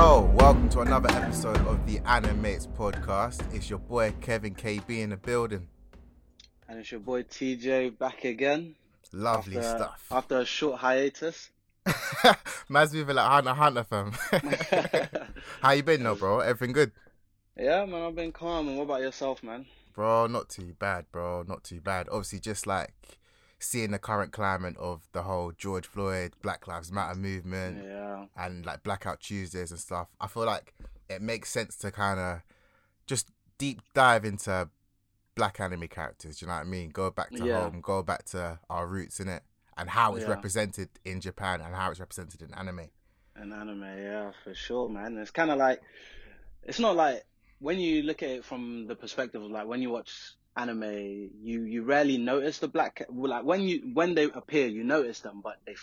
Yo, welcome to another episode of the Animates podcast. It's your boy Kevin KB in the building. And it's your boy TJ back again. Lovely after, stuff. After a short hiatus. Man's moving like Hunter Hunter fam. How you been though, bro? Everything good? Yeah, man, I've been calm. And what about yourself, man? Bro, not too bad, bro. Not too bad. Obviously, just like seeing the current climate of the whole George Floyd, Black Lives Matter movement, Yeah. and like Blackout Tuesdays and stuff, I feel like it makes sense to kind of just deep dive into black anime characters. Do you know what I mean? Go back to Yeah. home, go back to our roots in it, and how it's Yeah. represented in Japan and how it's represented in anime. An anime, yeah, for sure, man. It's kind of like, it's not like when you look at it from the perspective of like when you watch anime, you you rarely notice the black. Like when you when they appear, you notice them, but they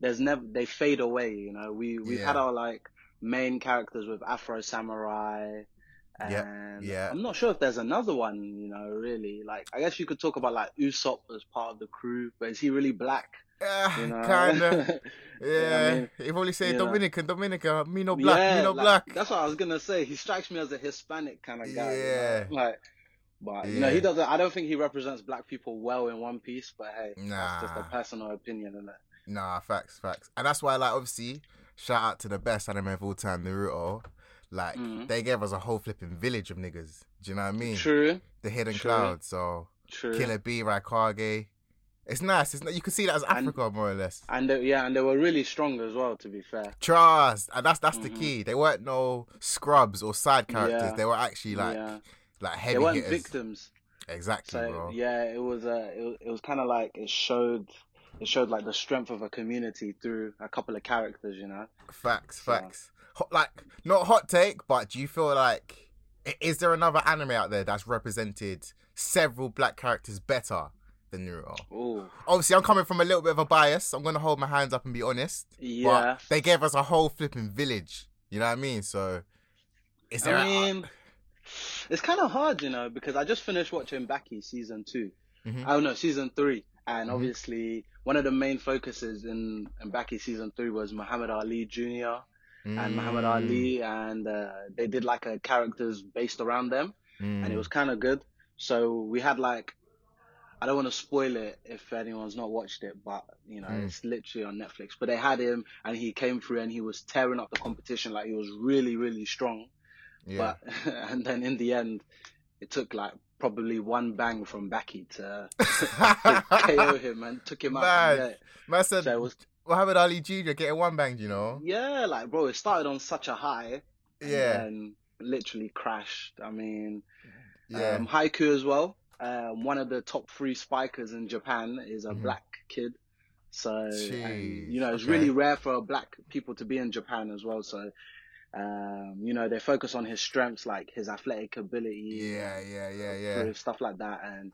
there's never they fade away. You know, we we've had our like main characters with Afro Samurai. And yeah. I'm not sure if there's another one, you know, really. Like, I guess you could talk about like Usopp as part of the crew, but is he really black? Yeah, You know? kinda. Yeah, Yeah, I mean, he probably say you know. Dominican, Dominican, me no black, me no like, black. That's what I was gonna say. He strikes me as a Hispanic kind of guy. you know? Yeah. Like, but you know, he doesn't. I don't think he represents black people well in One Piece. But hey, Nah. that's just a personal opinion, it? Nah, facts, facts. And that's why, like, obviously, shout out to the best anime of all time, Naruto. Like, Mhm. they gave us a whole flipping village of niggas. Do you know what I mean? True, The Hidden True. Cloud. So, true. Killer B, Raikage. It's nice. It's not, you can see that as And- Africa, more or less. And they, yeah, and they were really strong as well. To be fair. Trust. And that's that's the Mhm. key. They weren't no scrubs or side characters. Yeah. They were actually, like, yeah, like they heavy weren't hitters. victims. Exactly, So bro. yeah, it was uh, it, was- it was kind of like it showed it showed like the strength of a community through a couple of characters, you know. Facts, So- facts. Hot, like not hot take, but do you feel like is there another anime out there that's represented several black characters better than Naruto? Oh, Obviously, I'm coming from a little bit of a bias. I'm gonna hold my hands up and be honest. yeah. But they gave us a whole flipping village. You know what I mean? So is there? I a- mean, it's kind of hard, you know, because I just finished watching Baki season two. Mhm. Oh no, season three, and Mhm. obviously one of the main focuses in, in Baki season three was Muhammad Ali Jr. and Muhammad Mm, Ali, and uh, they did like a characters based around them, and it mm. was kind of good. So we had like, I don't want to spoil it if anyone's not watched it, but you know, Mm. it's literally on Netflix. But they had him, and he came through, and he was tearing up the competition like he was really, really strong. Yeah. But and then in the end, it took like probably one bang from Baki to, to KO him and took him out. Man. Man said So was Muhammad Ali Jr. getting one banged. You know? yeah, like bro, it started on such a high. And Yeah. then literally crashed. I mean, Yeah. um, Haikyuu as well. Um, one of the top three spikers in Japan is a Mhm. black kid. So, and, you know, it's okay. really rare for black people to be in Japan as well. So, um, you know, they focus on his strengths, like his athletic ability. yeah, yeah, yeah, yeah. stuff like that. And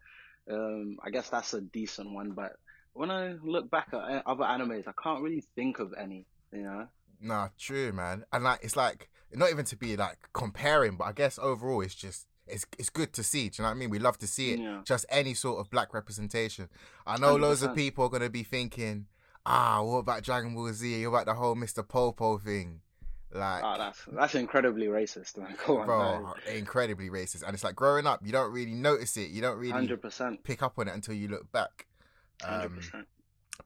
um, I guess that's a decent one. But when I look back at uh, other animes, I can't really think of any. You know? Nah, true, man. And like, it's like not even to be like comparing, but I guess overall, it's just it's it's good to see. Do you know what I mean? We love to see it. Yeah. Just any sort of black representation. I know loads of people are gonna be thinking, ah, what about Dragon Ball Z? What about the whole Mr. Popo thing? Like, Oh, that's that's incredibly racist. Man. Come on, bro, incredibly racist. And it's like growing up, you don't really notice it. You don't really hundred percent, pick up on it until you look back. Um, percent.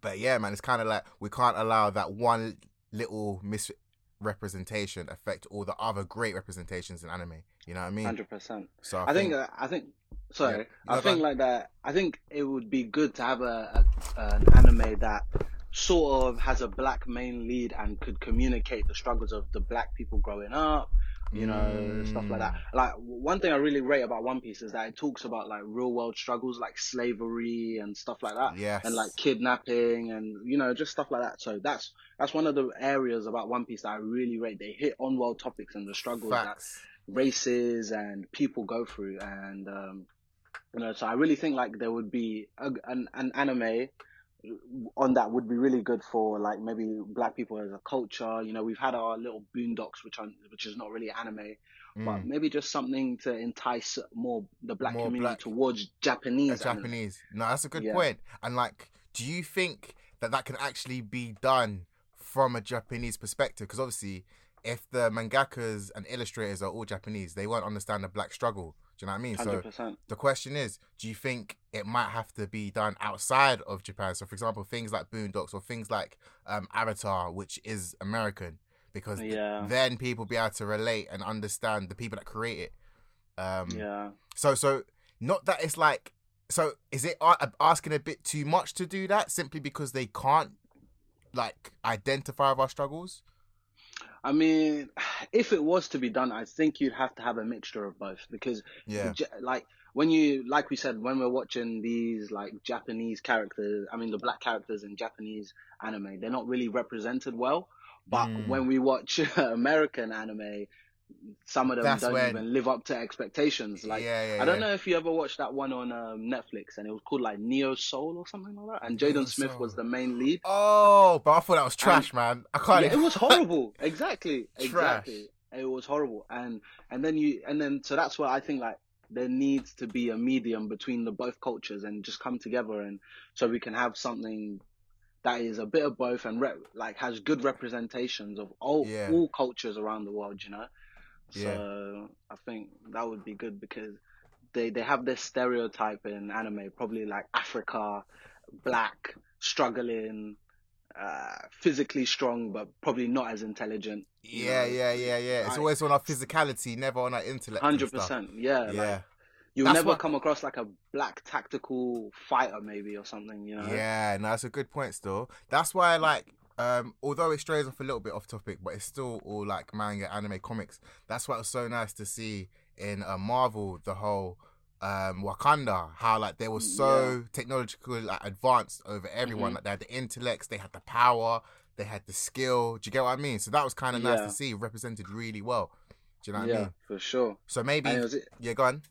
but yeah, man, it's kind of like we can't allow that one little misrepresentation affect all the other great representations in anime. You know what I mean? Hundred percent. So I think uh, I think sorry, Yeah. I think like that. I think it would be good to have a, a an anime that sort of has a black main lead and could communicate the struggles of the black people growing up. You know, stuff like Mm. that. Like one thing I really rate about One Piece is that it talks about like real world struggles like slavery and stuff like that. yes, and like kidnapping and you know just stuff like that. So that's that's one of the areas about One Piece that I really rate. They hit on world topics and the struggles that races and people go through, and um, you know. So I really think like there would be a, an an anime on that would be really good for like maybe black people as a culture. You know, we've had our little boondocks, which are, which is not really anime, but Mm. maybe just something to entice more the black More community black- towards Japanese. Japanese. No, that's a good Yeah. point. And like, do you think that that can actually be done from a Japanese perspective? Because obviously, if the mangakas and illustrators are all Japanese, they won't understand the black struggle. Do you know what I mean? Hundred So the question is, do you think it might have to be done outside of Japan? So, for example, things like Boondocks or things like um, Avatar, which is American, because th- then people be able to relate and understand the people that create it. Um, Yeah. So, so not that it's like, so is it asking a bit too much to do that simply because they can't like identify with our struggles? I mean, if it was to be done, I think you'd have to have a mixture of both because Yeah. Like when you like we said when we're watching these like Japanese characters I mean the black characters in Japanese anime they're not really represented well but Mm. when we watch American anime some of them That's don't when- even live up to expectations like yeah, yeah, I don't yeah. know if you ever watched that one on um, Netflix and it was called like Neo Soul or something like that and Jaden Smith was the main lead Oh, but I thought that was trash, man. I can't. it was horrible. Exactly. Trash. Exactly. It was horrible. And and then you and then so that's why I think like there needs to be a medium between the both cultures and just come together and so we can have something that is a bit of both and re- like has good representations of all Yeah. all cultures around the world, you know. Yeah. So I think that would be good because they they have this stereotype in anime, probably like Africa, black, struggling, uh, physically strong, but probably not as intelligent. Yeah, know. yeah, yeah, yeah. It's Like- always on our physicality, never on our intellect. Hundred stuff. percent, yeah. Yeah, Like, you'll That's never what- come across like a black tactical fighter, maybe or something. You know. yeah. No, that's a good point. Still, that's why, like, um, although it strays off a little bit off topic, but it's still all like manga, anime, comics. That's why it was so nice to see in uh, Marvel the whole um Wakanda, how like they were so technologically like advanced over everyone. Mhm. Like they had the intellects, they had the power, they had the skill. Do you get what I mean? So that was kind of nice to see represented really well. Do you know what yeah, I mean? for sure. So maybe was, yeah, go on.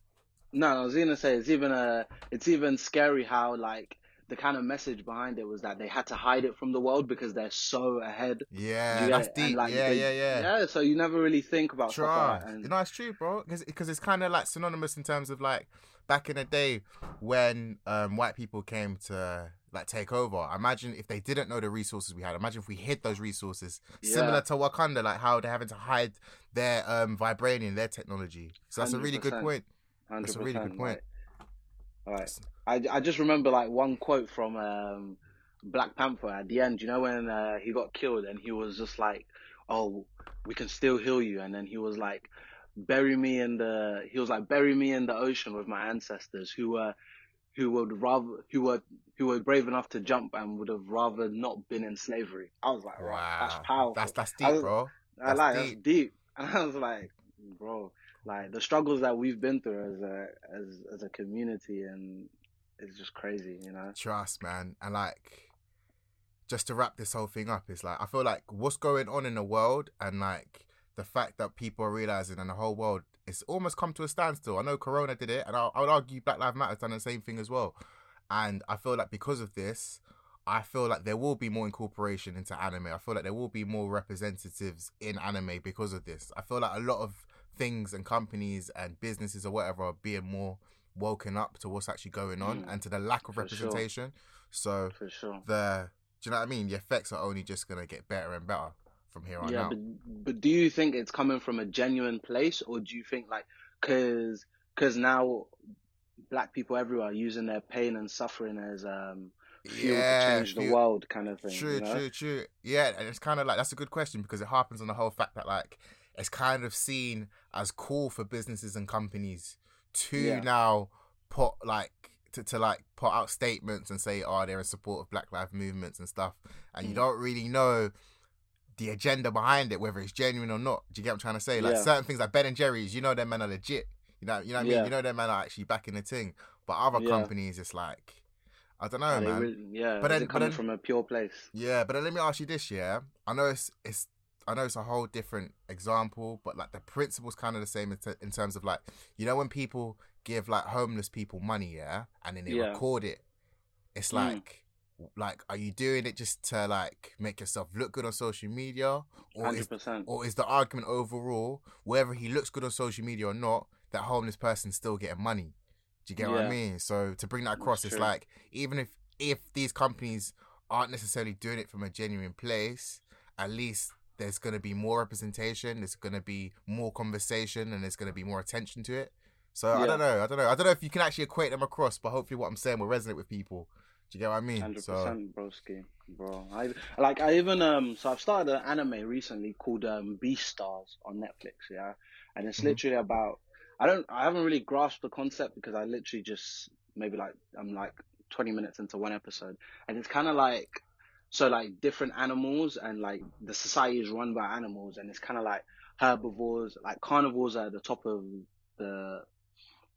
no, I was gonna say it's even uh it's even scary how like the kind of message behind it was that they had to hide it from the world because they're so ahead. Yeah, you that's it? And, deep. like, yeah, they- yeah, yeah, Yeah, so you never really think about stuff Try. like that. And No, it's true, bro. Because it's kind of like synonymous in terms of like back in the day when um, white people came to like take over. Imagine if they didn't know the resources we had. Imagine if we hid those resources. Similar to Wakanda, like how they're having to hide their um, vibranium, their technology. So that's a really good 100%. point. That's a really good point. Like, Alright. I, I just remember like one quote from um, Black Panther at the end. You know when uh, he got killed and he was just like, "Oh, we can still heal you," and then he was like, "Bury me in the." He was like, "Bury me in the ocean with my ancestors who were, who would rather, who were, who were brave enough to jump and would have rather not been in slavery." I was like, "Wow, that's powerful." That's that's I deep, was- bro. I That's like that's deep. deep. And I was like, bro, like the struggles that we've been through as a as as a community, and it's just crazy, you know. Trust, man. And like, just to wrap this whole thing up, it's like I feel like what's going on in the world, and like the fact that people are realizing, and the whole world, it's almost come to a standstill. I know Corona did it, and I, I would argue Black Lives Matter has done the same thing as well. And I feel like because of this, I feel like there will be more incorporation into anime. I feel like there will be more representatives in anime because of this. I feel like a lot of things and companies and businesses or whatever are being more woken up to what's actually going on Mm, and to the lack of for sure. representation. So For sure. the do you know what I mean? The effects are only just gonna get better and better from here on Yeah, out. but but do you think it's coming from a genuine place, or do you think like because because now black people everywhere are using their pain and suffering as um fuel to change the world, kind of thing? True, you know? true, true. Yeah, and it's kind of like that's a good question because it happens on the whole fact that like it's kind of seen as cool for businesses and companies to Yeah. now put like to, to like put out statements and say, oh, they're in support of Black Lives movements and stuff, and you Mm. don't really know the agenda behind it, whether it's genuine or not. Do you get what I'm trying to say? Like Yeah. certain things like Ben and Jerry's, you know, their men are legit. You know, you know what I mean. Yeah. You know, their men are actually back in the thing. But other companies, it's like I don't know, man. really- yeah, But then- it but coming then- from a pure place? Yeah, but then let me ask you this, yeah. I know it's it's I know it's a whole different example, but like the principle's kind of the same in, t- in terms of like you know when people give like homeless people money, yeah, and then they Yeah. record it. It's Mm. like like are you doing it just to like make yourself look good on social media or Hundred is percent. or is the argument overall whether he looks good on social media or not that homeless person's still getting money do you get what i mean so to bring that across That's it's true. like even if if these companies aren't necessarily doing it from a genuine place at least there's gonna be more representation, there's gonna be more conversation, and there's gonna be more attention to it. So I don't know, I don't know, I don't know if you can actually equate them across, but hopefully what I'm saying will resonate with people. Do you get what I mean? Hundred So percent, broski, bro. I like. I even um. So I've started an anime recently called um Beastars on Netflix. Yeah, and it's Mhm. literally about. I don't. I haven't really grasped the concept because I literally just maybe like I'm like 20 minutes into one episode, and it's kind of like so like different animals and like the society is run by animals, and it's kind of like herbivores, like carnivores are at the top of the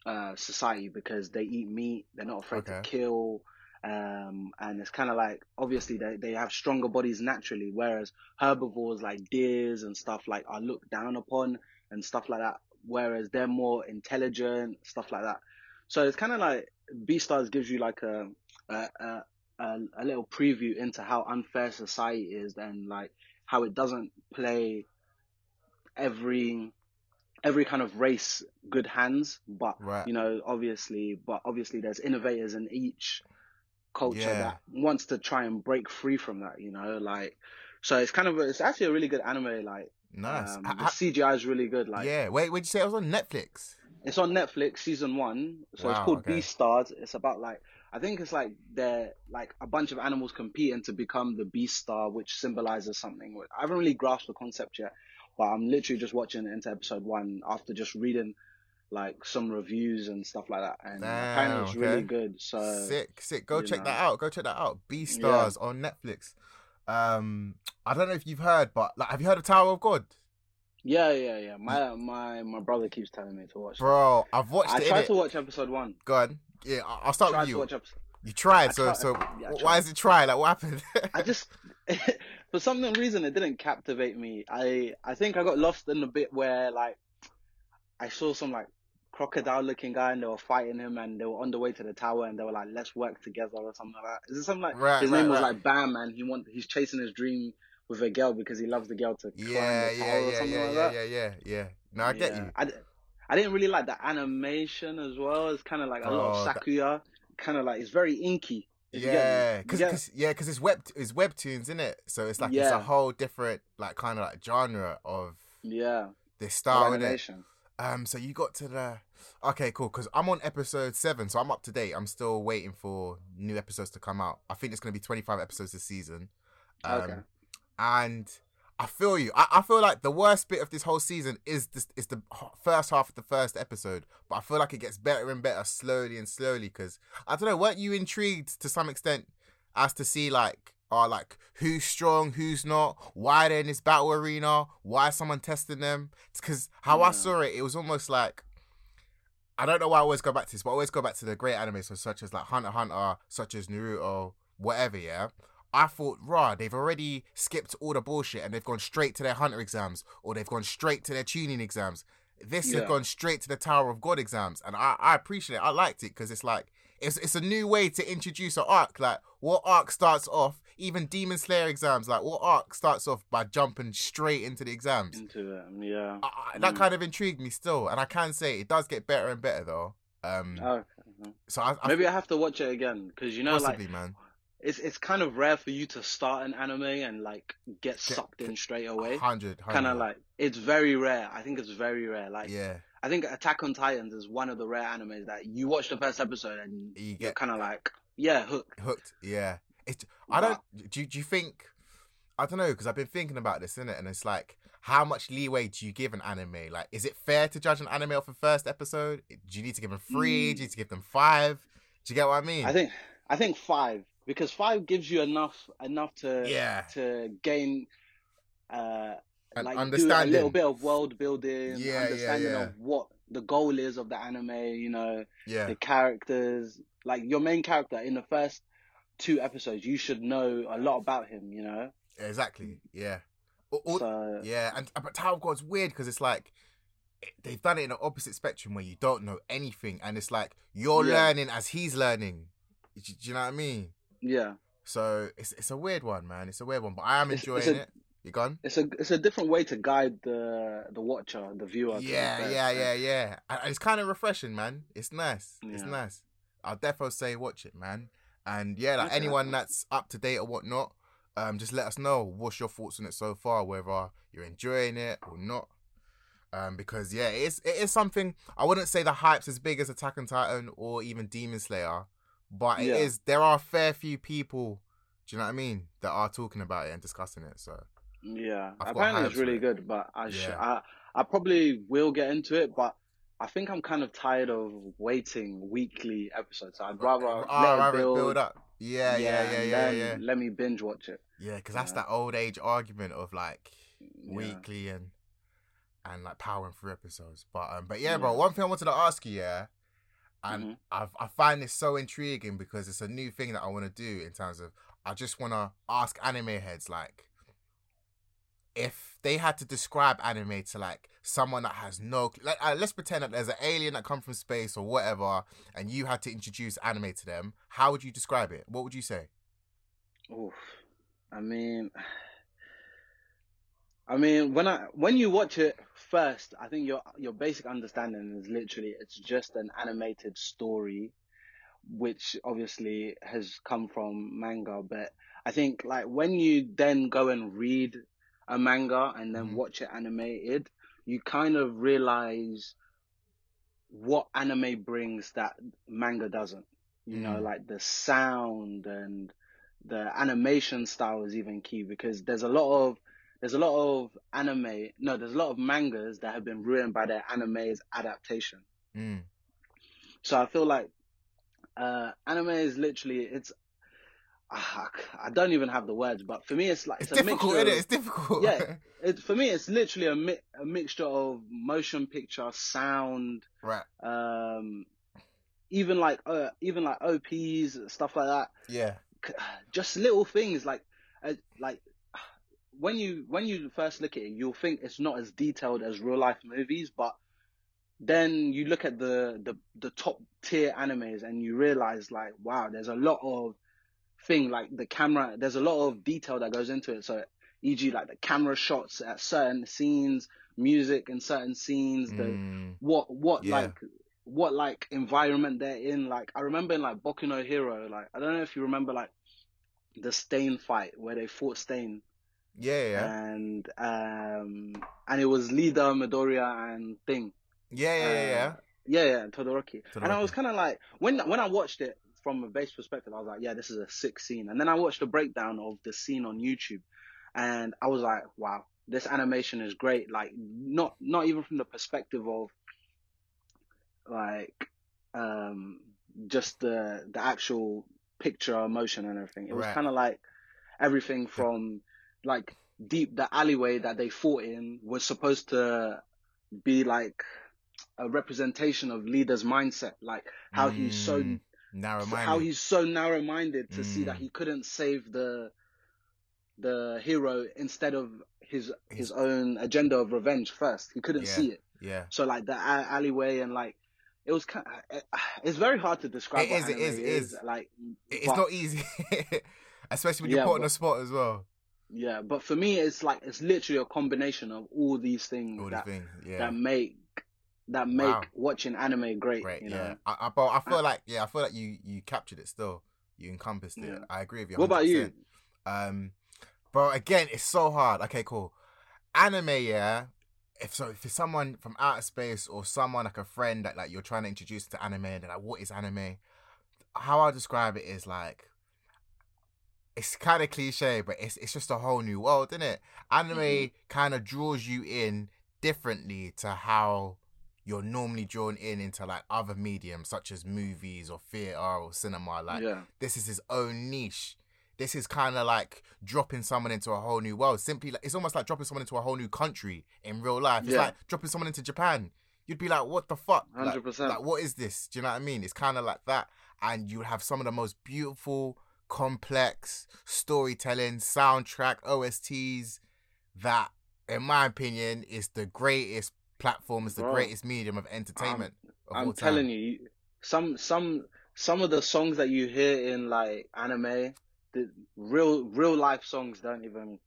uh society because they eat meat. They're not afraid to kill um, and it's kind of like obviously they, they have stronger bodies naturally, whereas herbivores like deers and stuff like are looked down upon and stuff like that. Whereas they're more intelligent, stuff like that. So it's kind of like Beastars gives you like a a, a a a little preview into how unfair society is and like how it doesn't play every every kind of race good hands, but Right. you know obviously, but obviously there's innovators in each culture Yeah. that wants to try and break free from that, you know, like so it's kind of a, it's actually a really good anime. Like nice. um, Ha- the CGI is really good. Like yeah. Wait, wait. You say it was on Netflix? it's on Netflix, season one. So it's called okay. Beastars. It's about like I think it's like they're like a bunch of animals competing to become the Beast Star, which symbolizes something. I haven't really grasped the concept yet, but I'm literally just watching into episode one after just reading like some reviews and stuff like that. And apparently it's Damn, really good. So sick, sick. Go check know. that out. Go check that out. Beastars on Netflix. Um, I don't know if you've heard, but like, have you heard of Tower of God, yeah, yeah, yeah. My my my brother keeps telling me to watch. that. bro? I've watched I it. tried innit? to watch episode one. Go on. Yeah, I'll start Tried with you. You tried, I so tried- so yeah, I why tried. is it try? Like what happened? I just for some reason it didn't captivate me. I I think I got lost in the bit where like I saw some like crocodile looking guy and they were fighting him and they were on the way to the tower and they were like let's work together or something like that. Is it something like Right, his right, name was right. like Bam and he want he's chasing his dream with a girl because he loves the girl to climb yeah, the tower yeah, or yeah, something yeah, like yeah, that. yeah, yeah, yeah. yeah. No, I get Yeah. you. I, I didn't really like the animation as well. It's kind of like a lot Oh, of that- Sakuya. Kind of like it's very inky. Yeah, because yeah, because it's web it's webtoons, isn't it? So it's like it's a whole different like kind of like genre of yeah, this style, animation. Um, so you got to the okay, cool. Because I'm on episode seven, so I'm up to date. I'm still waiting for new episodes to come out. I think it's gonna be 25 episodes this season. Um, Okay. And I feel you. I, I feel like the worst bit of this whole season is this is the first half of the first episode, but I feel like it gets better and better slowly and slowly. Because I don't know, weren't you intrigued to some extent as to see like. Are like who's strong, who's not, why they're in this battle arena, why someone testing them? Because how I saw it, it was almost like I don't know why I always go back to this, but I always go back to the great anime, so such as like Hunter x Hunter, such as Naruto, whatever, yeah. I thought, rah, they've already skipped all the bullshit and they've gone straight to their Hunter exams or they've gone straight to their Chunin exams. This has gone straight to the Tower of God exams, and I, I appreciate it. I liked it because it's like it's it's a new way to introduce an arc. Like what arc starts off, even Demon Slayer exams. Like what arc starts off by jumping straight into the exams. Into them, yeah. I, I- that Mm. kind of intrigued me still, and I can say it does get better and better though. Um, Okay. so I, I Maybe I have to watch it again because you know, possibly, like man, it's it's kind of rare for you to start an anime and like get sucked in straight away. hundred, Kind of like it's very rare. I think it's very rare. Like yeah, I think Attack on Titans is one of the rare animes that you watch the first episode and You get- kind of like, yeah, hooked. hooked. Yeah, it's. I don't. Do you- do you think? I don't know because I've been thinking about this in it, and it's like, how much leeway do you give an anime? Like, is it fair to judge an anime off the first episode? Do you need to give them three? Mm. Do you need to give them five? Do you get what I mean? I think I think five because five gives you enough enough to Yeah. to gain uh An like do a little bit of world building, Yeah, yeah, understanding yeah. of what the goal is of the anime, you know, yeah, the characters, like your main character in the first two episodes, you should know a lot about him, you know. exactly. Yeah. All- all- So Yeah, and but Tower of God's weird because it's like they've done it in an opposite spectrum where you don't know anything, and it's like you're Yeah. learning as he's learning. Do, do you know what I mean? Yeah, So it's it's a weird one, man. It's a weird one, but I am enjoying it's a- it. You gone? it's a it's a different way to guide the the watcher, the viewer. Yeah, yeah, yeah, yeah. And it's kind of refreshing, man. It's nice. It's nice. I'll definitely say watch it, man. And yeah, like anyone that's up to date or whatnot, Um, just let us know what's your thoughts on it so far, whether you're enjoying it or not. Um, because yeah, it is it is something I wouldn't say the hype's as big as Attack on Titan or even Demon Slayer, but it is. Yeah. There are a fair few people, do you know what I mean, that are talking about it and discussing it. So Yeah, I've apparently it's really good, but I, sh- Yeah. I I probably will get into it, but I think I'm kind of tired of waiting weekly episodes. I'd rather Ah, let rather build, build up. Yeah, yeah, yeah, yeah, yeah. Let me binge watch it. Yeah, because that's Yeah. that old age argument of like Yeah. weekly and and like powering through episodes. But um, but yeah, bro. One thing I wanted to ask you, yeah, and Mhm. I've, I find this so intriguing because it's a new thing that I want to do in terms of I just want to ask anime heads like if they had to describe anime to like someone that has no like uh, let's pretend that there's an alien that come from space or whatever and you had to introduce anime to them how would you describe it what would you say Oof. I mean, I mean, when I when you watch it first, I think your your basic understanding is literally it's just an animated story, which obviously has come from manga. But I think like when you then go and read a manga and then Mhm. watch it animated, you kind of realize what anime brings that manga doesn't. You know, Mm. like the sound and the animation style is even key because there's a lot of there's a lot of anime no there's a lot of mangas that have been ruined by their anime's adaptation. Mm. so i feel like uh anime is literally it's ah, i don't even have the words but for me it's like it's, it's, a difficult mixture it it's difficult. Yeah. it, for me it's literally a, mi- a mixture of motion picture sound right. um even like uh, even like ops stuff like that. Yeah. Just little things like uh, like when you when you first look at it you'll think it's not as detailed as real life movies but then you look at the the, the top tier animes and you realize like wow there's a lot of thing like the camera there's a lot of detail that goes into it so e.g. like the camera shots at certain scenes music in certain scenes the Mm. what what Yeah. like what like environment they're in. Like I remember in like Boku no Hero, like I don't know if you remember like the Stain fight where they fought Stain yeah yeah and um and it was Iida Midoriya and Thing. yeah yeah yeah, yeah. Uh, yeah, yeah, and Todoroki. And I was kind of like when when I watched it from a base perspective, I was like, yeah, this is a sick scene. And then I watched a breakdown of the scene on YouTube, and I was like, wow, this animation is great. Like not not even from the perspective of like um just the the actual picture emotion and everything. It was Right. kind of like everything from like deep the alleyway that they fought in was supposed to be like a representation of Iida's mindset, like how he's so Mm. narrow minded how he's so narrow minded to see that Mm. he couldn't save the the hero instead of his his own agenda of revenge first. He couldn't Yeah. see it. yeah So like the a- alleyway and like it was kind of, it's very hard to describe. it is it is, it is Like it's but- not easy especially when you're Yeah, put on the spot as well yeah, but for me it's like it's literally a combination of all these things all that things yeah that make that make Wow. watching anime great. Great, you yeah. know. I, I, but I feel like, yeah, I feel like you you captured it still. You encompassed it. Yeah. I agree with you. What about you? Um, but again, it's so hard. Okay, cool. Anime, yeah. If so, if it's someone from outer space or someone like a friend that like you're trying to introduce to anime, and they're like, "What is anime?" How I describe it is like, it's kind of cliche, but it's it's just a whole new world, isn't it? Anime Mhm. kind of draws you in differently to how you're normally drawn in into like other mediums such as movies or theater or cinema. Like yeah. this is his own niche. This is kind of like dropping someone into a whole new world. Simply, like, it's almost like dropping someone into a whole new country in real life. It's Yeah. like dropping someone into Japan. You'd be like, "What the fuck? Like- 100%. Like, what is this?" Do you know what I mean? It's kind of like that, and you have some of the most beautiful, complex storytelling, soundtrack, OSTs. That, in my opinion, is the greatest platform. Is the Bro, greatest medium of entertainment. of I'm all time. telling you, some some some of the songs that you hear in like anime, the real real life songs don't even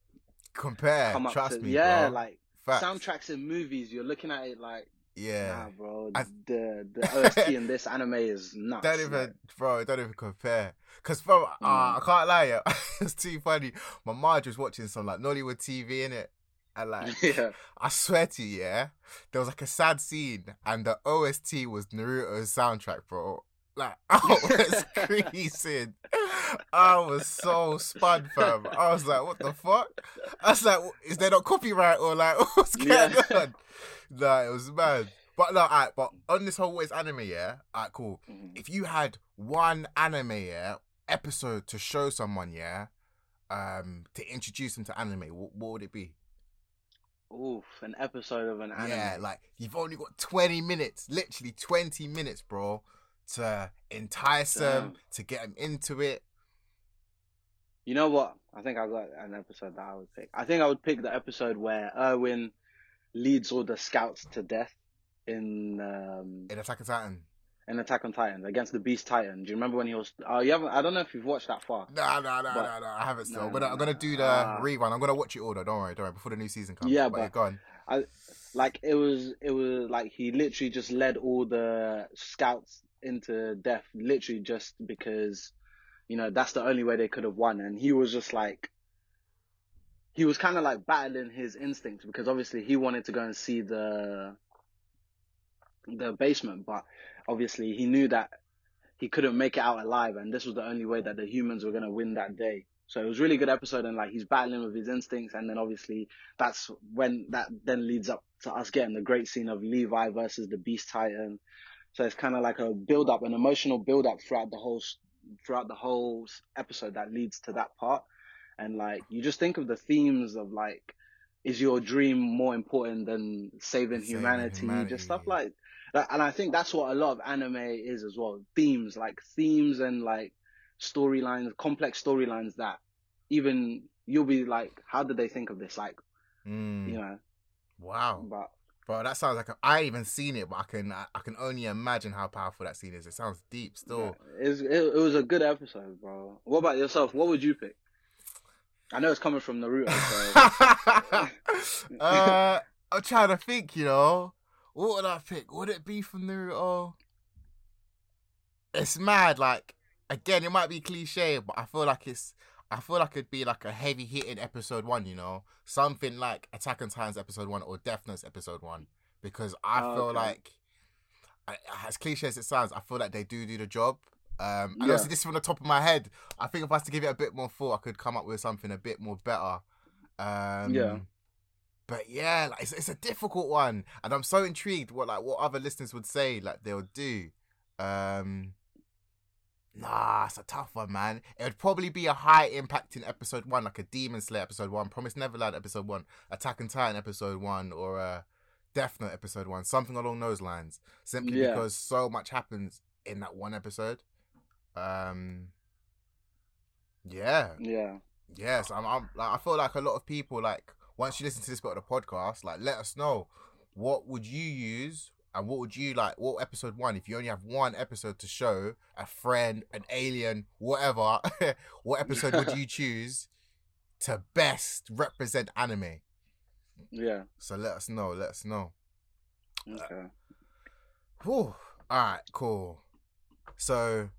compare. come up Trust to me, yeah, bro. like Facts. soundtracks in movies. You're looking at it like Yeah. Nah, bro. I- the the OST in this anime is nuts. Don't even, like- bro. Don't even compare. Cause, bro, uh, I Mm. can't lie. Yeah, it's too funny. My Marge was watching some like Nollywood TV in it, and like, yeah. I swear to you, yeah, there was like a sad scene, and the OST was Naruto's soundtrack, bro. Like, I was creasing. I was so spun, fam. I was like, what the fuck? I was like, is there not copyright or like, what's going Yeah. on? Nah, it was mad. But no, alright, but on this whole ways anime, yeah, alright, cool. Mhm. If you had one anime, yeah, episode to show someone, yeah, um, to introduce them to anime, what, what would it be? Oof, an episode of an anime. Yeah, like you've only got 20 minutes, literally 20 minutes, bro, to entice them, to get them into it. You know what? I think I got an episode that I would pick. I think I would pick the episode where Erwin leads all the scouts to death in um, In Attack on Titan. in Attack on Titan against the Beast Titan. Do you remember when he was? Oh, you haven't. I don't know if you've watched that far. No, no, no, no, no. I haven't still. No, but no, I'm gonna do the rerun. I'm gonna watch it all though. Don't worry, don't worry. Before the new season comes. Yeah, but, but- you're gone. Like it was, it was like he literally just led all the scouts into death, literally just because, you know, that's the only way they could have won. And he was just like, he was kind of like battling his instincts because obviously he wanted to go and see the, the basement, but obviously he knew that he couldn't make it out alive, and this was the only way that the humans were gonna win that day. So it was a really good episode, and like he's battling with his instincts, and then obviously that's when that then leads up to us getting the great scene of Levi versus the Beast Titan. So it's kind of like a build up, an emotional build up throughout the whole throughout the whole episode that leads to that part. And like you just think of the themes of like, is your dream more important than saving, Saving humanity? Just stuff like that. And I think that's what a lot of anime is as well. Themes, like themes and like storylines, complex storylines that even you'll be like, how did they think of this? Like, Mm, you know, Wow, but bro, that sounds like a, I even seen it, but I can I, I can only imagine how powerful that scene is. It sounds deep still. yeah, it, was, it, it was a good episode, bro. What about yourself? What would you pick? I know it's coming from Naruto, so uh, I'm trying to think. You know, what would I pick? Would it be from Naruto? It's mad. Like again, it might be cliche, but I feel like it's. I feel like it'd be like a heavy hit in episode one. You know, something like Attack on Titan's episode one or Death Note's episode one, because I Oh, feel okay. like, I, as cliche as it sounds, I feel like they do do the job. Um, and Yeah. obviously, this is from the top of my head. I think if I was to give it a bit more thought, I could come up with something a bit more better. Um, Yeah. But yeah, like it's, it's a difficult one, and I'm so intrigued what like what other listeners would say like they'll do. Um, nah, it's a tough one, man. It would probably be a high impact in episode one, like a Demon Slayer episode one, Promise Neverland episode one, Attack on Titan episode one, or a Death Note episode one, something along those lines. Simply Yeah. because so much happens in that one episode. Um, yeah, yeah, Yes, I'm, I'm like I feel like a lot of people like once you listen to this bit of the podcast, like let us know what would you use and what would you like what episode one if you only have one episode to show a friend, an alien, whatever, what episode would you choose to best represent anime? yeah. So let us know, let us know. Okay. Uh, whew. Alright, cool. So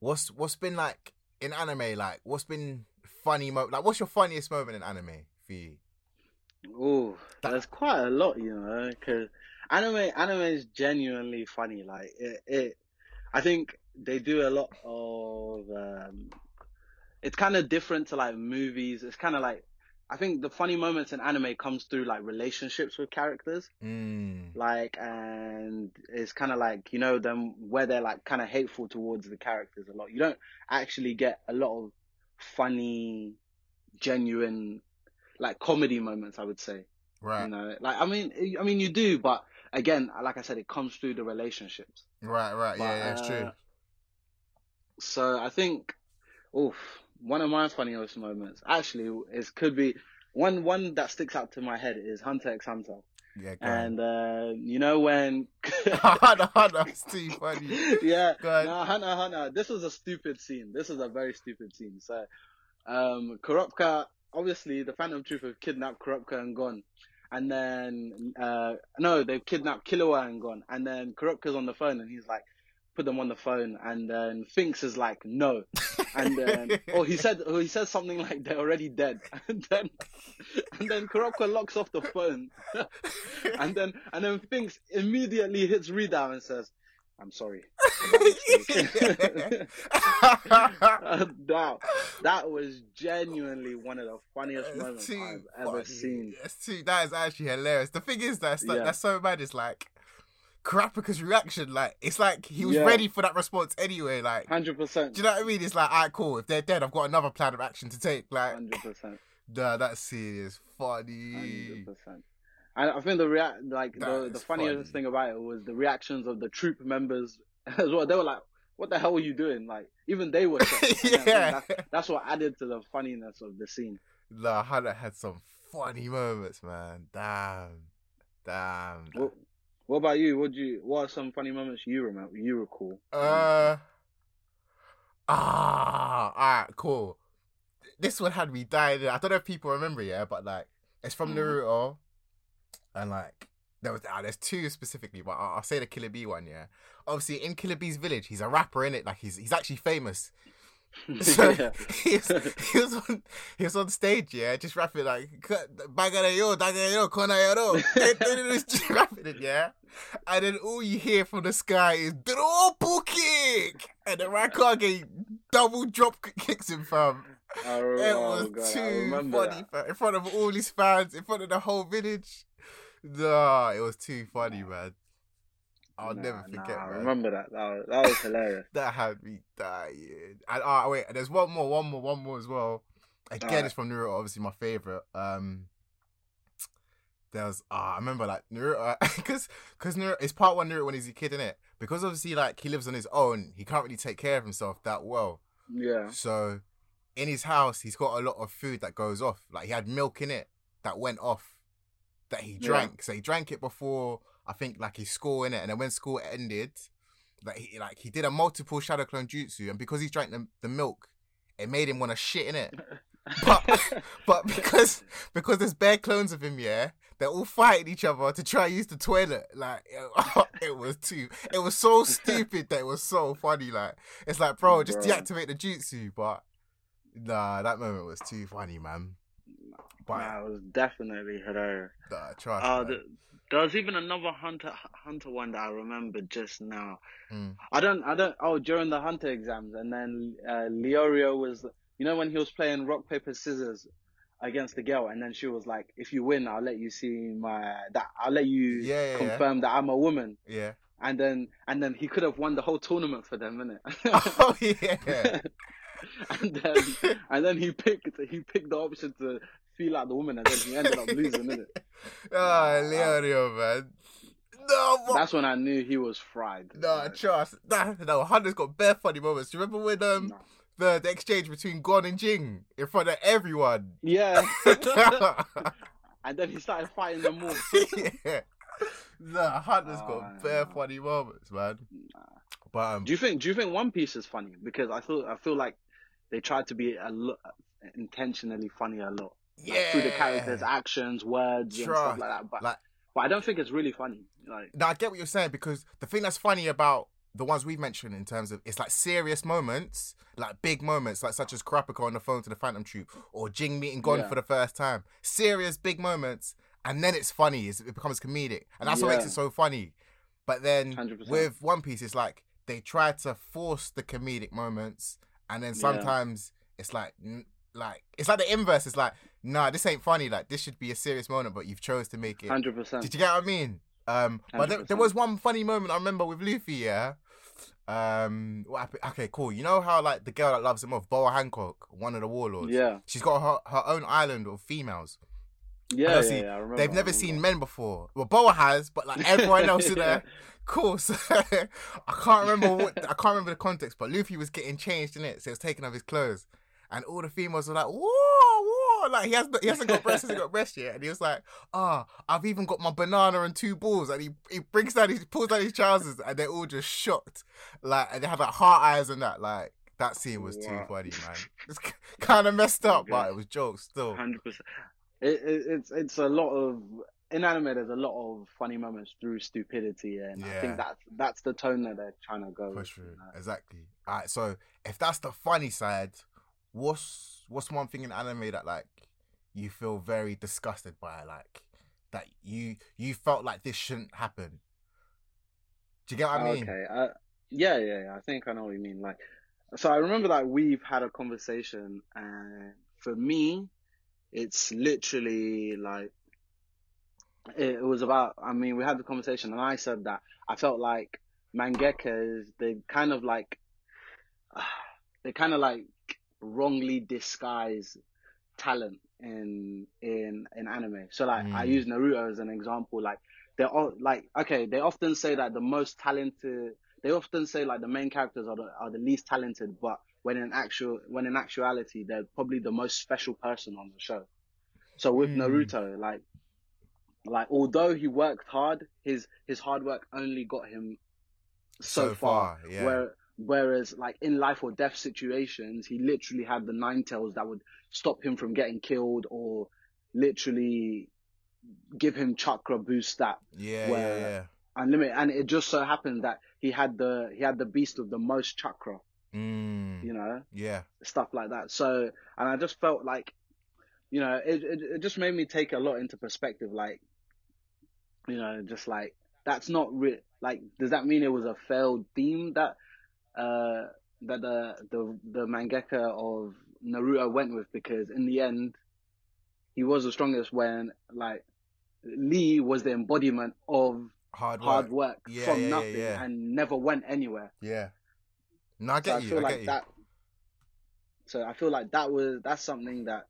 what's what's been like in anime, like what's been funny mo like what's your funniest moment in anime for you? Ooh, That- there's quite a lot, you know, because anime anime is genuinely funny. Like it, it I think they do a lot of. Um, it's kind of different to like movies. It's kind of like I think the funny moments in anime comes through like relationships with characters, Mm. like, and it's kind of like you know them where they're like kind of hateful towards the characters a lot. You don't actually get a lot of funny, genuine, like comedy moments. I would say. Right. You know, like I mean, I mean you do, but again, like I said, it comes through the relationships. Right, right. Yeah, But, yeah, it's true. uh, So I think, oof, one of my funniest moments actually is could be one one that sticks out to my head is Hunter x Hunter, Yeah, and uh, you know when. Hunter, Hunter, it's too funny. yeah, no, Hunter, Hunter. This was a stupid scene. This is a very stupid scene. So, um, Kurapika, obviously, the Phantom Troupe have kidnapped Kurapika and gone. And then uh no, they've kidnapped Killua and gone, and then Kurapika's on the phone, and he's like, put them on the phone, and then Finks is like, no, and then or he said, or he says something like they're already dead, and then and then Kurapika locks off the phone, and then and then Finks immediately hits Readout and says. I'm sorry. that, that was genuinely one of the funniest It's moments I've ever seen. It's too, that is actually hilarious. The thing is, that's like, Yeah. that's so bad. It's like Kurapika's reaction. Like it's like he was Yeah. ready for that response anyway. Like, Hundred percent. do you know what I mean? It's like, alright, cool. If they're dead, I've got another plan of action to take. Like, Hundred percent. nah, that scene is funny. Hundred percent. And I think the react like That the, the funniest funny. thing about it was the reactions of the troop members as well. They were like, "What the hell were you doing?" Like even they were. shocked. And I think yeah. that's, that's what added to the funniness of the scene. Nah, Hunter had some funny moments, man. Damn, damn. What, what about you? What do you? What are some funny moments you remember? You recall? Uh, ah, alright, cool. This one had me dying. I don't know if people remember, yeah, but like it's from Mhm. Naruto, and like there was ah, there's two specifically, but I'll, I'll say the Killer Bee one, yeah. Obviously, in Killer Bee's village, he's a rapper in it. Like he's he's actually famous. So yeah. he, was, he was on he was on stage, yeah, just rapping like "Bagarayo, dagayo, konayaro," just rapping it, yeah. And then all you hear from the sky is drop kick, and the Raikage double drop kicks him, fam. Re- It oh was too funny, fam. in front of all his fans, in front of the whole village. Nah, it was too funny, man. I'll Nah, never forget, nah, I remember that. That was, that was hilarious. That had me dying. And ah, wait, there's one more, one more, one more as well. Again, it's from Naruto, obviously my favorite. Um, there was ah, I remember like Naruto because because Naruto it's part one Naruto when he's a kid in it because obviously like he lives on his own, he can't really take care of himself that well. Yeah. So in his house, he's got a lot of food that goes off. Like he had milk in it that went off that he Yeah. drank. So he drank it before I think like his school in it, and then when school ended, like he like he did a multiple shadow clone jutsu, and because he drank the, the milk, it made him want to shit in it. But but because because there's bare clones of him, yeah, they're all fighting each other to try use the toilet. Like it, it was too, it was so stupid that it was so funny. Like it's like, bro, just deactivate the jutsu. But nah, that moment was too funny, man. But Nah, it was definitely hilarious. nah, trust Uh, the, there was even another hunter hunter one that I remember just now. Mm. I don't I don't oh during the hunter exams and then uh, Leorio was you know when he was playing rock paper scissors against the girl and then she was like if you win I'll let you see my that I'll let you Yeah, yeah, yeah. confirm that I'm a woman Yeah. and then and then he could have won the whole tournament for them innit Oh yeah. and then and then he picked he picked the option to feel like the woman and then he ended up losing innit oh, Leorio, man. No, That's when I knew he was fried. no, trust. Nah, no, Hunter's got bare funny moments. Do you remember when um nah. the, the exchange between Gon and Ging in front of everyone? Yeah. and then he started fighting them more. yeah. Nah, Hunter's Oh, got bare no. funny moments, man. But um, Do you think? Do you think One Piece is funny? Because I feel I feel like they tried to be a lot intentionally funny a lot. Like, yeah, through the characters' actions, words, and stuff like that. But Like- but I don't think it's really funny. Like Now I get what you're saying because the thing that's funny about the ones we've mentioned in terms of it's like serious moments, like big moments, like such as Kurapika on the phone to the Phantom Troupe or Ging meeting Gon Yeah. for the first time. Serious big moments, and then it's funny. It's, it becomes comedic, and that's what makes it so funny. But then 100%. with One Piece, it's like they try to force the comedic moments, and then Yeah. sometimes it's like. Like it's like the inverse. It's like, nah, this ain't funny. Like this should be a serious moment, but you've chose to make it hundred percent. did you get what I mean? Um, but there, there was one funny moment I remember with Luffy. Yeah. Um. What happened? Okay. Cool. You know how like the girl that loves him off, Boa Hancock, one of the warlords. Yeah. She's got her, her own island of females. Yeah. Yeah, yeah, I remember, They've never remember. seen men before. Well, Boa has, but like everyone else in there. Cool. So I can't remember what I can't remember the context, but Luffy was getting changed in it, so he was taking off his clothes, and all the females were like, "Whoa, whoa!" Like he has he hasn't got breasts, hasn't got breasts yet, and he was like, "Ah, I've even got my banana and two balls," and he he brings down his pulls down his trousers, and they're all just shocked, like and they have like heart eyes and that, like. That scene was too funny, man. It's kind of messed up, but it was jokes still. Hundred percent. It, it, it's it's a lot of in anime, there's a lot of funny moments through stupidity, and I think that's that's the tone that they're trying to go. Push through. Exactly. All right. So if that's the funny side, what's what's one thing in anime that like you feel very disgusted by, like that you you felt like this shouldn't happen? Do you get what I mean? Okay. Uh, yeah, yeah, yeah. I think I know what you mean. Like, so I remember that we've had a conversation, and for me, it's literally like it was about. I mean, we had the conversation, and I said that I felt like mangakas they kind of like they kind of like wrongly disguise talent in in in anime. So like I Mm. use Naruto as an example. Like they're all like okay, they often say that the most talented. They often say like the main characters are the are the least talented, but when in actual when in actuality they're probably the most special person on the show. So with Mm. Naruto, like like although he worked hard, his his hard work only got him so, So far. far, yeah. Where whereas like in life or death situations, he literally had the nine tails that would stop him from getting killed or literally give him chakra boost that Yeah, where- yeah, unlimited. And it just so happened that he had the he had the beast of the most chakra. Mm, you know, yeah. stuff like that. So and I just felt like, you know, it it, it just made me take a lot into perspective. Like, you know, just like that's not real. like does that mean it was a failed theme that uh that the the the mangaka of Naruto went with because in the end he was the strongest when like Lee was the embodiment of Hard work. hard work Yeah, from yeah, nothing yeah. and never went anywhere. Yeah. No, I So get I feel I like get you. that. So I feel like that was that's something that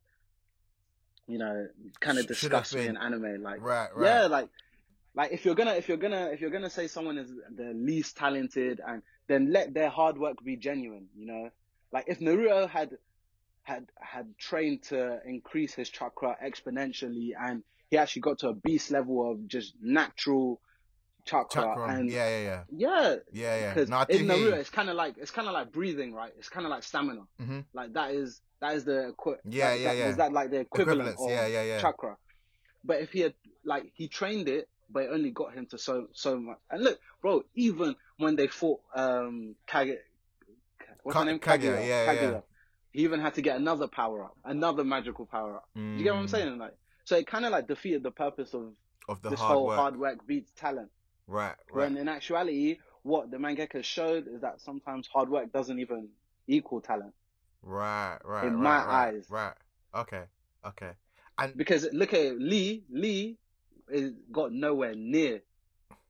you know kind of disgusts me in anime. Like right, right. yeah, like like if you're gonna if you're gonna if you're gonna say someone is the least talented and then let their hard work be genuine. You know, like if Naruto had had had trained to increase his chakra exponentially and he actually got to a beast level of just natural chakra, Chakra. and yeah, yeah, yeah. yeah, Yeah, yeah. because No, in Naruto, it's kind of like it's kind of like breathing, right? It's kind of like stamina. Mhm. Like that is that is the equi- Yeah, that, yeah, that, yeah. Was that like the equivalent of Yeah, yeah, yeah. chakra? But if he had like he trained it, but it only got him to so so much. And look, bro, even when they fought um Kage, what's Ka- her name? Kaguya, Kaguya, yeah, yeah. He even had to get another power up, another magical power up. Do you get what I'm Mm, saying? Like, so it kind of like defeated the purpose of Of the this hard whole work. hard work beats talent. Right, right. When in actuality, what the mangaka showed is that sometimes hard work doesn't even equal talent. Right, right. in right, my right, eyes. Right. Okay. Okay. And Because look at it, Lee, Lee is got nowhere near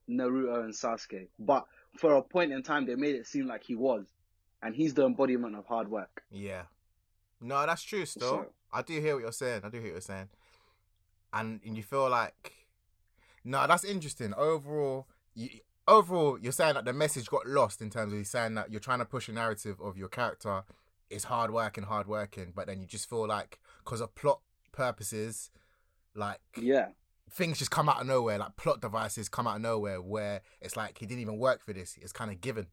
Naruto and Sasuke. But for a point in time, they made it seem like he was. And he's the embodiment of hard work. yeah. No, that's true still. So- I do hear what you're saying. I do hear what you're saying. And and you feel like No, that's interesting. Overall, you, overall, you're saying that the message got lost in terms of you saying that you're trying to push a narrative of your character is hard working, hard working, but then you just feel like because of plot purposes, like Yeah. Things just come out of nowhere, like plot devices come out of nowhere, where it's like he didn't even work for this; it's kind of given.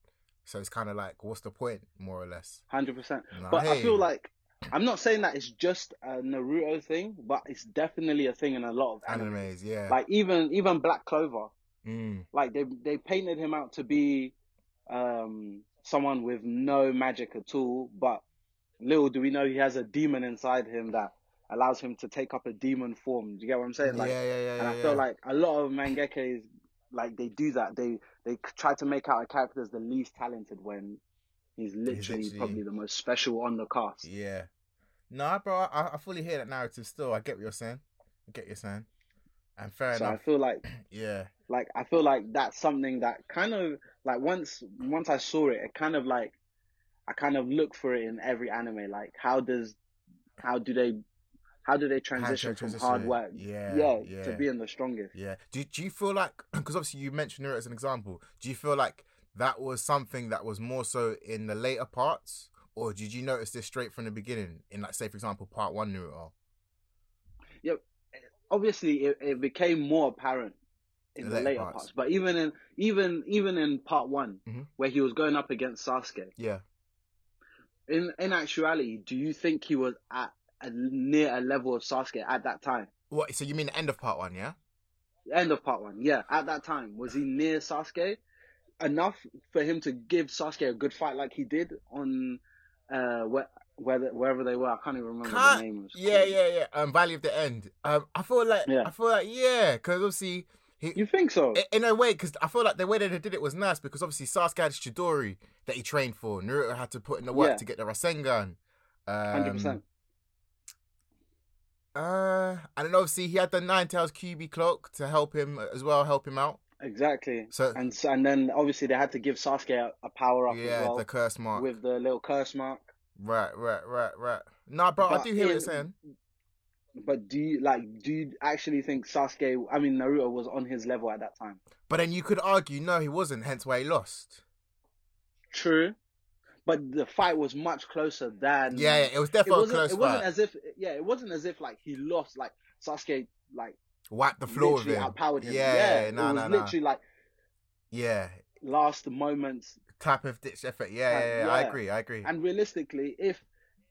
So it's kind of like, what's the point, more or less? Hundred percent. No, But I feel like I'm not saying that it's just a Naruto thing, but it's definitely a thing in a lot of anime. animes, yeah, Like even even Black Clover, mm, like they they painted him out to be um someone with no magic at all, but little do we know he has a demon inside him that allows him to take up a demon form. Do you get what I'm saying? Like, yeah, yeah, yeah, and yeah. I yeah. feel like a lot of mangakas like they do that. They they try to make out a character as the least talented when he's literally, literally- probably the most special on the cast. Yeah. No, bro, I, I fully hear that narrative still. I get what you're saying. I get what you're saying. And fair enough. so I feel like Yeah. like I feel like that's something that kind of like once once I saw it, it kind of like I kind of look for it in every anime. Like how does how do they how do they transition from transition hard work? Yeah, yeah, yeah. to being the strongest. Yeah. Do do you feel like because obviously you mentioned it as an example, do you feel like that was something that was more so in the later parts? Or did you notice this straight from the beginning in like say for example part one Naruto? Obviously, it, it became more apparent in The the later later parts. parts. but even in even even in part one, Mhm. where he was going up against Sasuke, Yeah. in in actuality, do you think he was at a, near a level of Sasuke at that time? What so you mean the end of part one, yeah? End of part one. Yeah, at that time, was he near Sasuke enough for him to give Sasuke a good fight like he did on uh where, where wherever they were? I can't even remember Can't- the name. Yeah, yeah, yeah. Um, Valley of the End. Um, I feel like Yeah. I feel like yeah, because obviously he. You think so? In a way, because I feel like the way that they did it was nice because obviously Sasuke had Chidori that he trained for. Naruto had to put in the work Yeah. to get the Rasengan. Um, Hundred percent. Uh, and then obviously he had the Nine Tails Kyuubi cloak to help him as well, help him out. Exactly. So And and then obviously they had to give Sasuke a, a power up yeah, as well the curse mark. with the little curse mark. Right, right, right, right. Nah, bro, I do hear what you're saying. But do you like? Do you actually think Sasuke? I mean, Naruto was on his level at that time. But then you could argue, no, he wasn't. Hence why he lost. True, but the fight was much closer than. Yeah, yeah it was definitely a wasn't. close It wasn't fight. as if. Yeah, it wasn't as if like he lost. Like Sasuke, like wiped the floor with him. outpowered him. Yeah, Yeah, yeah, it was nah, nah. literally like Yeah, last moments. type of ditch effort. Yeah, yeah, Uh, yeah, I agree. I agree. And realistically, if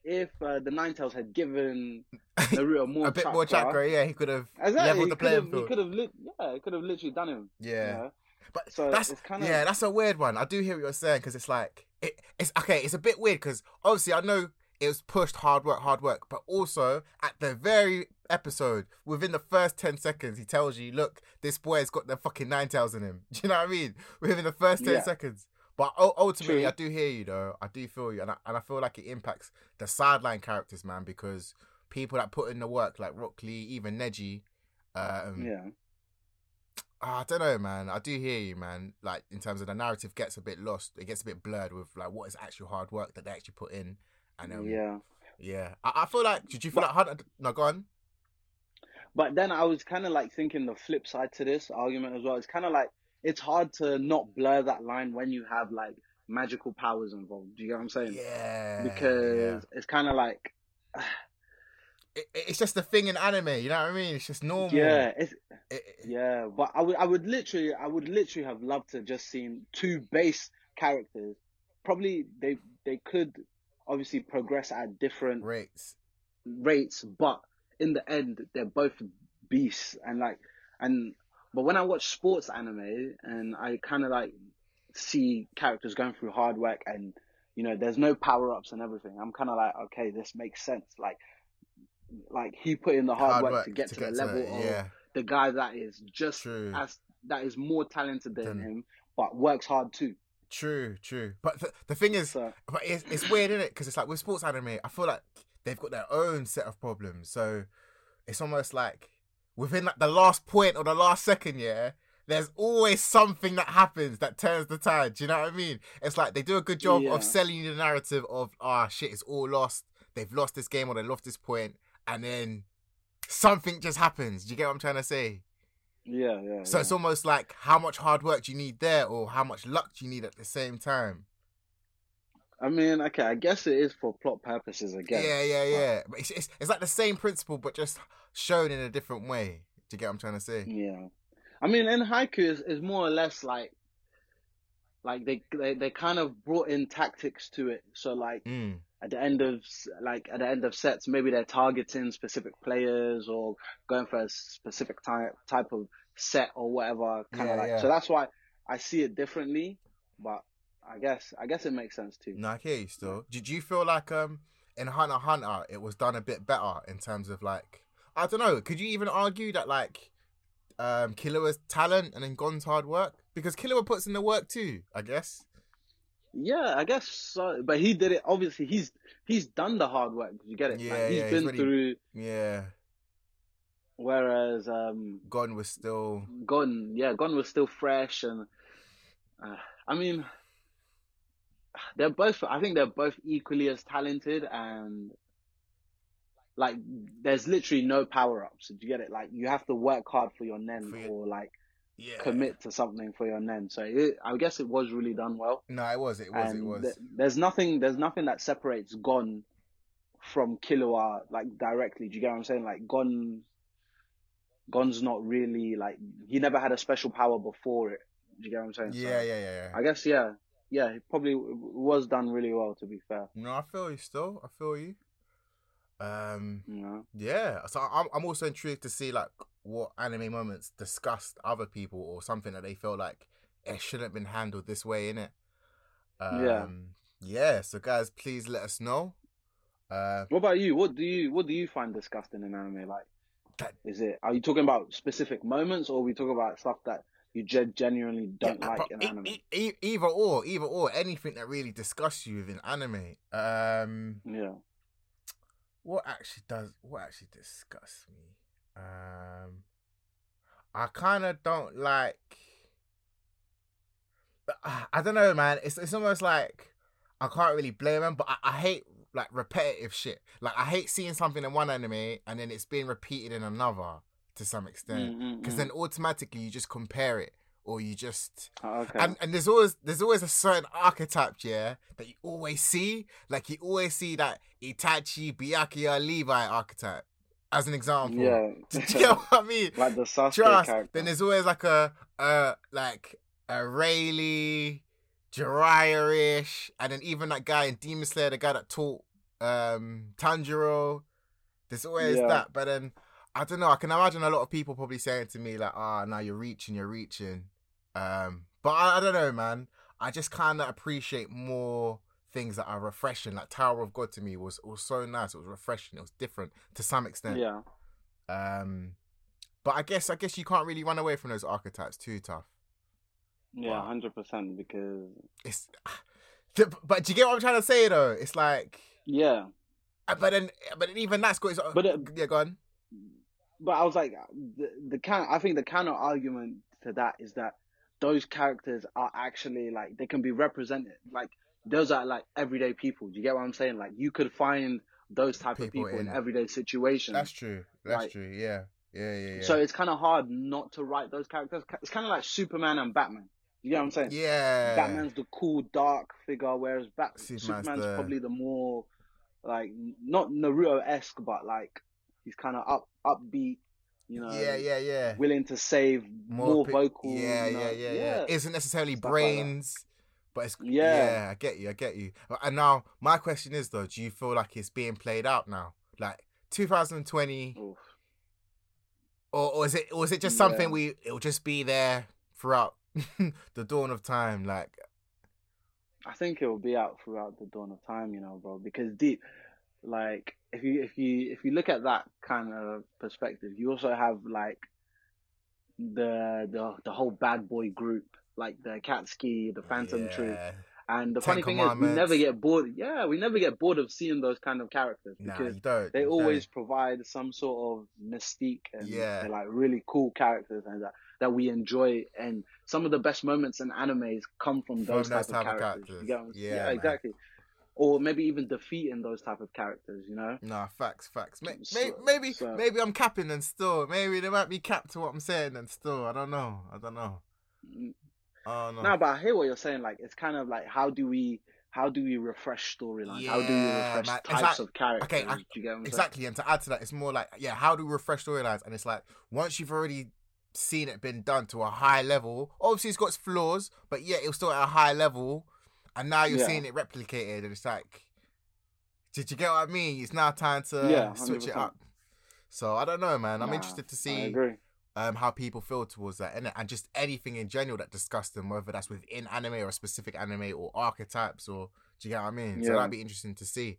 if uh, the Nine Tails had given Naruto more a bit more chakra. Yeah, he could have exactly, leveled the playing have. He could have. Li- yeah, he could have literally done him. you Yeah, know? but So that's it's kinda- yeah, that's a weird one. I do hear what you're saying because it's like it, it's okay. It's a bit weird because obviously I know it was pushed hard work, hard work, but also at the very episode, within the first ten seconds, he tells you, "Look, this boy's got the fucking nine tails in him." Do you know what I mean? Within the first ten Yeah. seconds. But ultimately, True. I do hear you though. I do feel you, and I, and I feel like it impacts the sideline characters, man, because people that put in the work, like Rock Lee, even Neji, um, Yeah. Ah, I don't know, man. I do hear you, man. Like in terms of the narrative gets a bit lost. It gets a bit blurred with like what is actual hard work that they actually put in. And um, yeah, yeah. I, I feel like. Did you feel like Hunter? No, go on. But then I was kind of like thinking the flip side to this argument as well. It's kind of like it's hard to not blur that line when you have like magical powers involved. Do you get what I'm saying? Yeah, Because it's kind of like yeah. It, it's just a thing in anime. You know what I mean? It's just normal. yeah, it's It- yeah. But I would I would literally I would literally have loved to just seen two base characters. Probably they they could obviously progress at different rates. rates, but in the end, they're both beasts. And like, and but when I watch sports anime and I kind of like see characters going through hard work and you know, there's no power ups and everything. I'm kind of like, okay, this makes sense. Like, like he put in the hard, work, to get to, the level it, of yeah, the guy that is just True. as that is more talented than Then- him, but works hard too. true, true. But th- the thing is, So But it's, it's weird, isn't it? Because it's like with sports anime, I feel like they've got their own set of problems. So it's almost like within like the last point or the last second, yeah, there's always something that happens that turns the tide. Do you know what I mean? It's like they do a good job Yeah. of selling you the narrative of ah shit, it's all lost. They've lost this game or they lost this point, and then something just happens. Do you get what I'm trying to say? yeah, yeah. So yeah. it's almost like how much hard work do you need there, or how much luck do you need at the same time? I mean, okay, I guess it is for plot purposes again. Yeah, yeah, yeah. But it's, it's it's like the same principle, but just shown in a different way. Do you get what I'm trying to say? Yeah, I mean, in Haikyuu is, is more or less like, like they, they they kind of brought in tactics to it. So like Mm. At the end of like at the end of sets, maybe they're targeting specific players or going for a specific type type of set or whatever. Kind Yeah, of like yeah. so that's why I see it differently. But I guess I guess it makes sense too. No, I hear you still. Did you feel like um in Hunter Hunter it was done a bit better in terms of like I don't know? Could you even argue that like um Killua's talent and then Gon's hard work because Killua puts in the work too? I guess. Yeah, I guess so. But he did it. Obviously, he's he's done the hard work. You get it? Yeah, like, he's yeah, he's been really- through. Yeah, Whereas um, Gon was still. Gon, yeah, Gon was still fresh, and uh, I mean, they're both. I think they're both equally as talented, and like, there's literally no power ups. Do you get it? Like, you have to work hard for your nen, For your- or like Yeah. commit to something for your nen. So it, I guess it was really done well. No, it was. It was. and it was. th- there's nothing. There's nothing that separates Gon from Killua like directly. Do you get what I'm saying? Like Gon, Gon's not really like he never had a special power before it. Do you get what I'm saying? So, yeah, yeah, yeah, yeah. I guess yeah, yeah. It probably was done really well. To be fair, No, I feel you still. I feel you. Um, know. yeah. So I'm I'm also intrigued to see like what anime moments disgust other people or something that they feel like it shouldn't have been handled this way in it. Um, Yeah. Yeah. So guys, please let us know. Uh, What about you? What do you what do you find disgusting in anime? Like, That- is it? Are you talking about specific moments, or are we talking about stuff that you ge- genuinely don't yeah, like in e- anime? e- e- either or, either or, anything that really disgusts you within anime. Um, yeah. what actually does what actually disgusts me? Um, I kind of don't like. Uh, I don't know, man. It's it's almost like I can't really blame him, but I, I hate like repetitive shit. Like I hate seeing something in one anime and then it's being repeated in another to some extent. Mm, mm, Because mm. then automatically you just compare it, or you just Oh, okay. and and there's always there's always a certain archetype, yeah, that you always see. Like you always see that Itachi, Byakuya, Levi archetype as an example. yeah. Do you get what I mean? like the Sasuke Trust. character. Then there's always like a uh like a Rayleigh, Jiraiya-ish, and then even that guy in Demon Slayer, the guy that taught um Tanjiro. There's always Yeah. that, but then I don't know. I can imagine a lot of people probably saying to me like, "Ah, now you're reaching, you're reaching." Um, but I, I don't know, man. I just kind of appreciate more things that are refreshing. Like Tower of God to me was was so nice. It was refreshing. It was different to some extent. yeah. Um, but I guess I guess you can't really run away from those archetypes too tough. Yeah, Wow. hundred percent. Because It's, but do you get what I'm trying to say though? It's like, yeah, uh, but then, but then even that's good. But, uh, yeah, go on. but I was like, the the can I think the counter argument to that is that those characters are actually like they can be represented. Like those are like everyday people. Do you get what I'm saying? Like you could find those type of People people in in- everyday situations. That's true. That's Right. true. Yeah, yeah, yeah, yeah. So it's kind of hard not to write those characters. It's kind of like Superman and Batman. You get what I'm saying? yeah, Batman's the cool dark figure, whereas Bat- Superman's Superman's, the- probably the more like not Naruto esque, but like he's kind of up upbeat. You know, yeah, yeah, yeah. willing to save, more, pi- vocal. Yeah, you know, yeah, yeah, yeah. Isn't necessarily Stuff like brains, but it's Yeah. yeah. I get you. I get you. And now my question is though, do you feel like it's being played out now, like 2020, Oof. or, or is it, or is it just something we? It'll just be there throughout the dawn of time, like. I think it will be out throughout the dawn of time, you know, bro. Because deep, like if you if you if you look at that kind of perspective, you also have like the the the whole bad boy group, like the Katsuki, the Phantom Troupe, and the Ten funny thing is, we never get bored. Yeah, we never get bored of seeing those kind of characters Nah, because don't. they always don't. provide some sort of mystique and Yeah. they're like really cool characters and that that we enjoy and some of the best moments in animes come from From those, those type, type of of characters. characters. What I'm- Yeah, yeah, exactly. Or maybe even defeating those type of characters, you know? Nah, facts, facts. May- So- may- maybe, so- maybe I'm capping and still. Maybe there might be cap to what I'm saying and still. I don't know. I don't know. Mm, Oh no. No, but I hear what you're saying. Like it's kind of like how do we how do we refresh storylines? how do we refresh. Types of characters? okay, I- do you get what saying? Exactly, and to add to that, it's more like, yeah, how do we refresh storylines? And it's like once you've already seen it been done to a high level, obviously it's got its flaws, but yeah, it was still at a high level, and now you're Yeah. seeing it replicated, and it's like, did you get what I mean? It's now time to Yeah, switch it up. So I don't know, man. I'm Nah, interested to I see agree. Um, how people feel towards that, innit? and just anything in general that disgusts them, whether that's within anime or a specific anime or archetypes, or do you get what I mean? So that'd be interesting to see.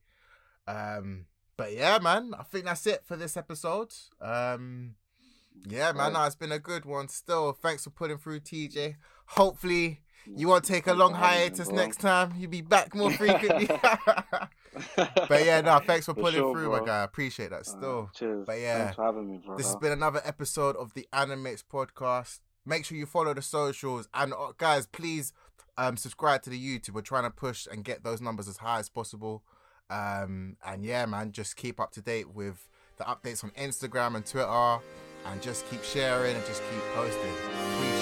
Um, but yeah, man, I think that's it for this episode. Um, yeah, man, Right. no, it's been a good one. Still, thanks for putting through, TJ. Hopefully, you won't take a long for having me, hiatus bro. next time. You'll be back more frequently. but yeah, no, thanks for, For putting sure, through, bro. my guy. I appreciate that. Still. Uh, cheers. But yeah, Thanks for having me, bro. This has been another episode of the Animix podcast. Make sure you follow the socials and uh, guys, please um subscribe to the YouTube. We're trying to push and get those numbers as high as possible. Um and yeah, man, just keep up to date with the updates on Instagram and Twitter and just keep sharing and just keep posting. Appreciate